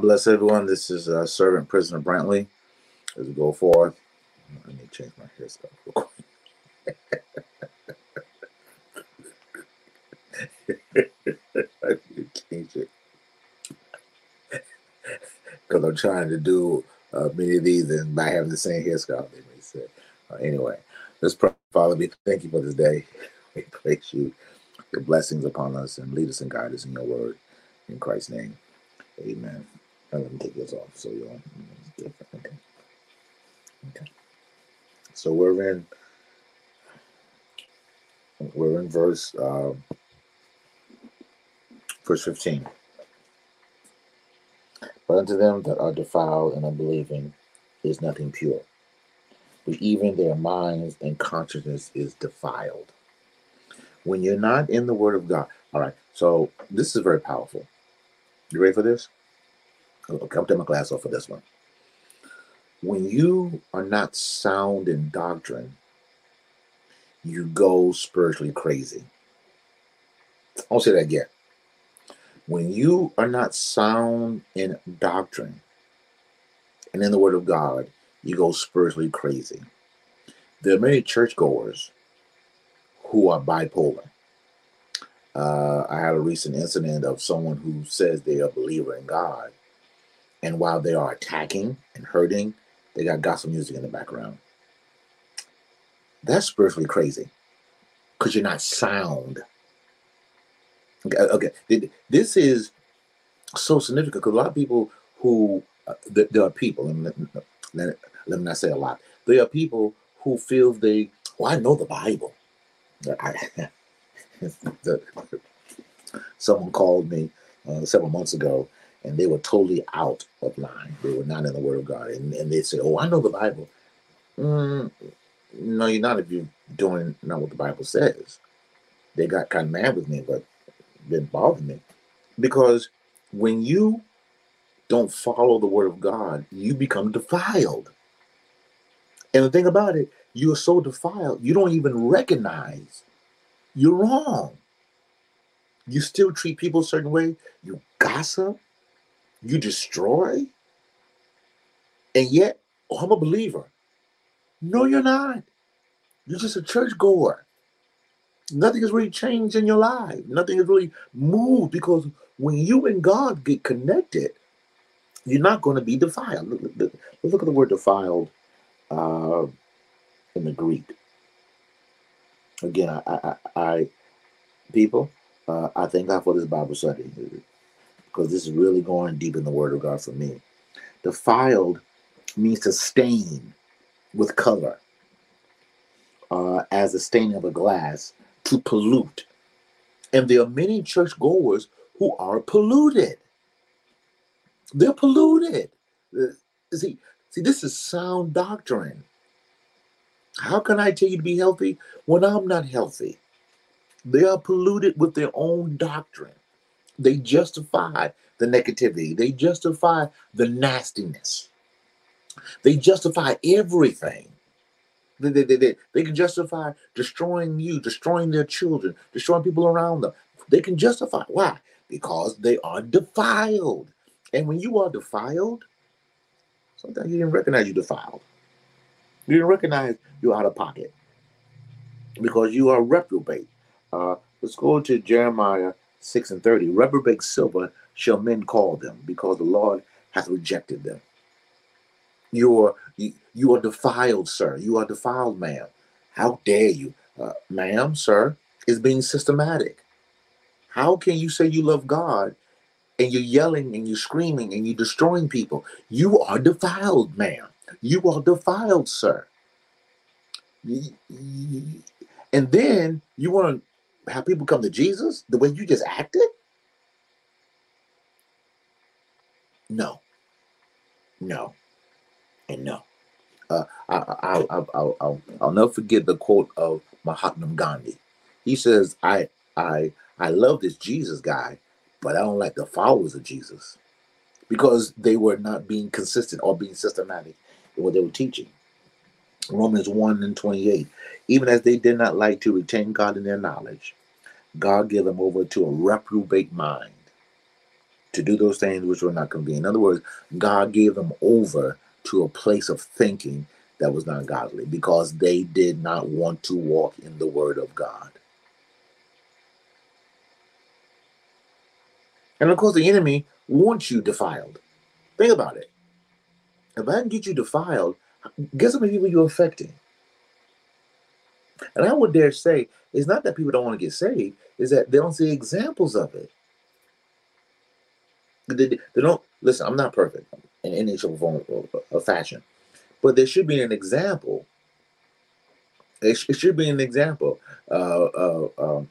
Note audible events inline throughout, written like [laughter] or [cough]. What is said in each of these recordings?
Bless everyone. This is uh, Servant Prisoner Brantley. As we go forth, let me change my hairstyle real quick. [laughs] I need to change it because I'm trying to do uh, many of these and by having the same hairstyle. They may say. Uh, anyway, let's pray. Father, we thank you for this day. [laughs] We praise you, your blessings upon us, and lead us and guide us in your word. In Christ's name. Amen. And let me take this off so you'll okay. Okay. So we're in we're in verse uh, verse 15. But unto them that are defiled and unbelieving is nothing pure. But even their minds and consciousness is defiled. When you're not in the word of God. All right. So this is very powerful. You ready for this? I'll take my glass off for this one. When you are not sound in doctrine, you go spiritually crazy. I'll say that again. When you are not sound in doctrine and in the Word of God, you go spiritually crazy. There are many churchgoers who are bipolar. Uh, I had a recent incident of someone who says they are a believer in God, and while they are attacking and hurting, they got gospel music in the background. That's spiritually crazy because you're not sound. Okay, okay. This is so significant because a lot of people who uh, there are people, let, let, let me not say a lot. There are people who feel they, well, I know the Bible. I, [laughs] someone called me uh, several months ago and they were totally out of line. They were not in the Word of God. And, and they said, Oh, I know the Bible. Mm, no, you're not if you're doing not what the Bible says. They got kind of mad with me, but didn't bother me. Because when you don't follow the Word of God, you become defiled. And the thing about it, you're so defiled, you don't even recognize you're wrong. You still treat people a certain way. You gossip. You destroy. And yet, oh, I'm a believer. No, you're not. You're just a churchgoer. Nothing has really changed in your life. Nothing has really moved because when you and God get connected, you're not going to be defiled. Look, look, look at the word defiled uh, in the Greek again, I, I, I people, uh, I thank God for this Bible study because this is really going deep in the Word of God for me. Defiled means to stain with color, uh, as the staining of a glass, to pollute. And there are many churchgoers who are polluted. They're polluted. Uh, See, see, this is sound doctrine. How can I tell you to be healthy when I'm not healthy? They are polluted with their own doctrine. They justify the negativity. They justify the nastiness. They justify everything. They, they, they, they, they can justify destroying you, destroying their children, destroying people around them. They can justify. Why? Because they are defiled. And when you are defiled, sometimes you didn't recognize you defiled. You didn't recognize you're out of pocket because you are reprobate. Uh, let's go to Jeremiah 6 and 30. Reprobate silver shall men call them because the Lord hath rejected them. You are you, you are defiled, sir. You are defiled, ma'am. How dare you, uh, ma'am, sir? Is being systematic. How can you say you love God and you're yelling and you're screaming and you're destroying people? You are defiled, ma'am. You are defiled, sir. And then you want to have people come to Jesus the way you just acted? No, no, and no. Uh, I, I, I, I'll, I'll, I'll never forget the quote of Mahatma Gandhi. He says, "I, I, I love this Jesus guy, but I don't like the followers of Jesus because they were not being consistent or being systematic in what they were teaching." Romans 1 and 28. Even as they did not like to retain God in their knowledge, God gave them over to a reprobate mind to do those things which were not convenient. In other words, God gave them over to a place of thinking that was not godly because they did not want to walk in the word of God. And of course, the enemy wants you defiled. Think about it. If I can get you defiled, guess how many people you're affecting? And I would dare say it's not that people don't want to get saved, is that they don't see examples of it. They, they don't listen. I'm not perfect in any form or- or fashion, but there should be an example. It, sh- it should be an example. Uh, uh, um,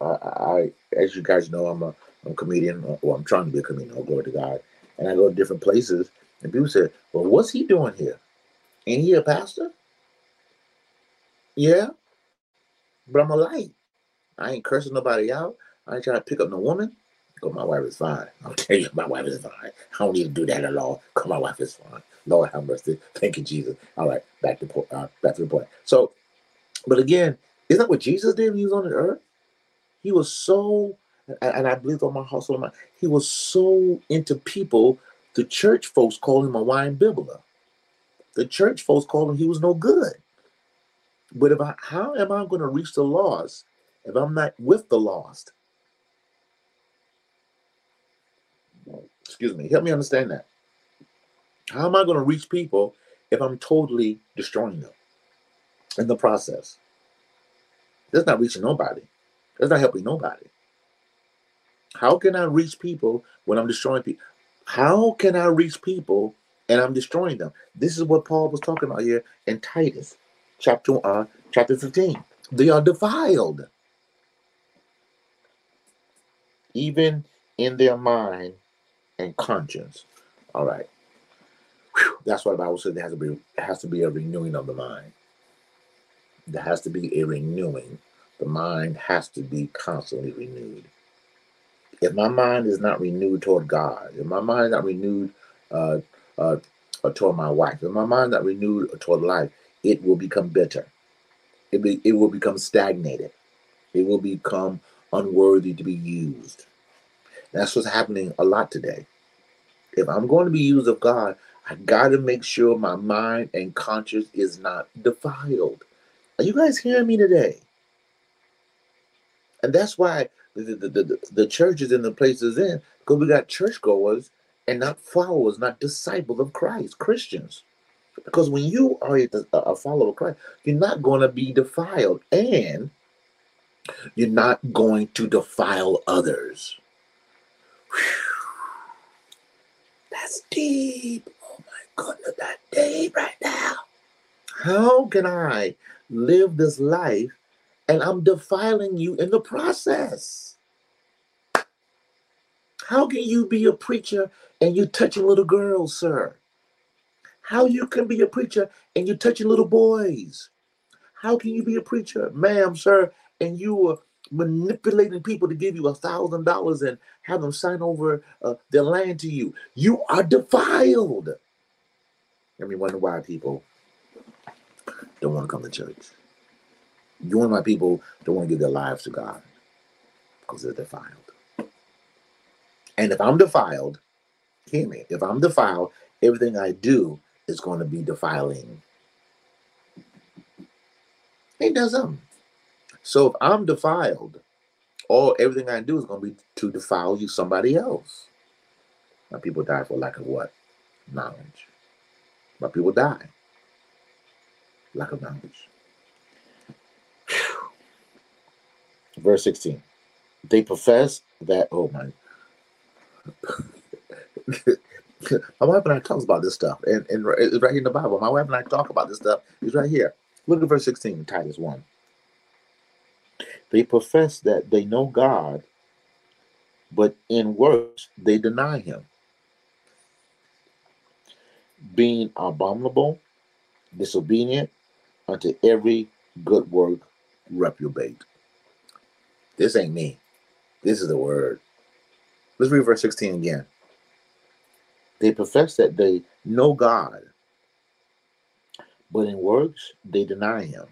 I, I, as you guys know, I'm a, I'm a comedian, or I'm trying to be a comedian. Oh, glory to God. And I go to different places, and people say, "Well, what's he doing here? Ain't he a pastor?" Yeah, but I'm a light. I ain't cursing nobody out. I ain't trying to pick up no woman. Because my wife is fine. [laughs] I'll tell you, my wife is fine. I don't need to do that at all. Because my wife is fine. Lord have mercy. Thank you, Jesus. All right, back to uh, back to the point. So, but again, isn't that what Jesus did when he was on the earth? He was so, and, I believe on my household, he was so into people. The church folks called him a wine bibbler. The church folks called him he was no good. But if I, how am I going to reach the lost if I'm not with the lost? Excuse me. Help me understand that. How am I going to reach people if I'm totally destroying them in the process? That's not reaching nobody. That's not helping nobody. How can I reach people when I'm destroying people? How can I reach people and I'm destroying them? This is what Paul was talking about here in Titus, chapter uh, chapter 15. They are defiled, even in their mind and conscience. All right. Whew. That's why the Bible says there has to be has to be a renewing of the mind. There has to be a renewing. The mind has to be constantly renewed. If my mind is not renewed toward God, if my mind is not renewed uh, uh, toward my wife, if my mind is not renewed toward life, it will become bitter. It, be, it will become stagnated. It will become unworthy to be used. That's what's happening a lot today. If I'm going to be used of God, I got to make sure my mind and conscience is not defiled. Are you guys hearing me today? And that's why the, the, the, the, the churches and the places in, because we got churchgoers and not followers, not disciples of Christ, Christians. Because when you are a, follower of Christ, you're not going to be defiled and you're not going to defile others. Whew. That's deep. Oh my goodness, that deep right now. How can I live this life and I'm defiling you in the process? How can you be a preacher and you touching little girls, sir? How you can be a preacher and you touching little boys? How can you be a preacher, ma'am, sir, and you are manipulating people to give you a thousand dollars and have them sign over uh, their land to you? You are defiled. Let me wonder why people don't want to come to church. You wonder why people don't want to give their lives to God because they're defiled. And if I'm defiled, hear me, if I'm defiled, everything I do is going to be defiling. It doesn't. So if I'm defiled, all everything I do is going to be to defile you somebody else. My people die for lack of what? Knowledge. My people die. Lack of knowledge. Whew. Verse 16. They profess that, oh my. My wife and I talk about this stuff, and, and it's right here in the Bible. My wife and I talk about this stuff. It's right here. Look at verse 16, Titus 1. They profess that they know God, but in works they deny him, being abominable, disobedient unto every good work reprobate. This ain't me. This is the word. Let's read verse 16 again. They profess that they know God, but in works they deny him,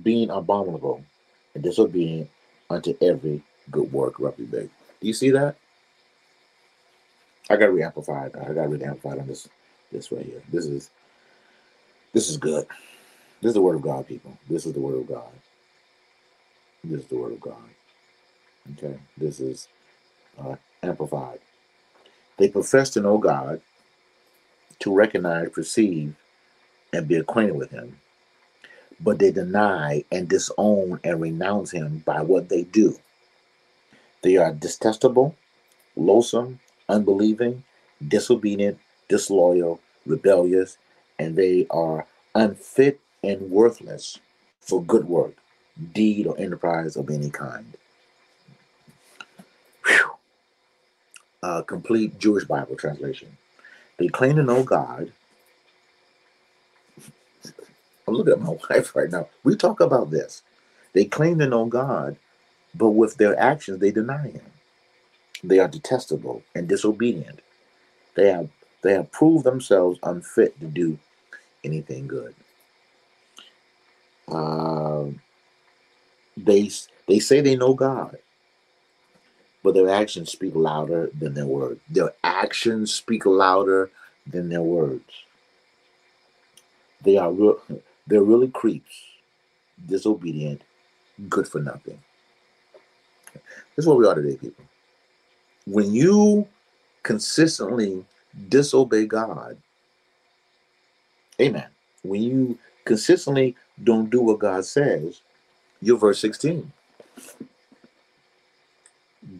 being abominable and disobedient unto every good work reprobate. Do you see that? I gotta read amplified. I gotta read amplified on this this right here. This is this is good. This is the word of God, people. This is the word of God. This is the word of God. Okay, this is uh, amplified. They profess to know God, to recognize, perceive, and be acquainted with Him, but they deny and disown and renounce Him by what they do. They are detestable, loathsome, unbelieving, disobedient, disloyal, rebellious, and they are unfit and worthless for good work, deed, or enterprise of any kind. Whew. Uh, complete Jewish Bible translation. They claim to know God. I'm looking at my [laughs] wife right now. We talk about this. They claim to know God, but with their actions, they deny Him. They are detestable and disobedient. They have they have proved themselves unfit to do anything good. Um, they they say they know God, but their actions speak louder than their words. Their actions speak louder than their words. They are real, they're really creeps, disobedient, good for nothing. This is where we are today, people. When you consistently disobey God, amen. When you consistently don't do what God says, you're verse 16.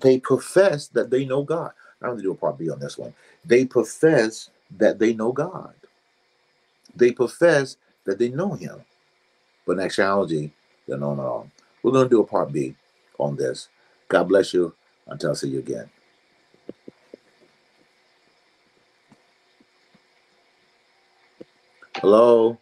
They profess that they know God. I'm going to do a part B on this one. They profess that they know God. They profess that they know Him. But in actuality, they don't know all. We're going to do a part B on this. God bless you. Until I see you again. Hello.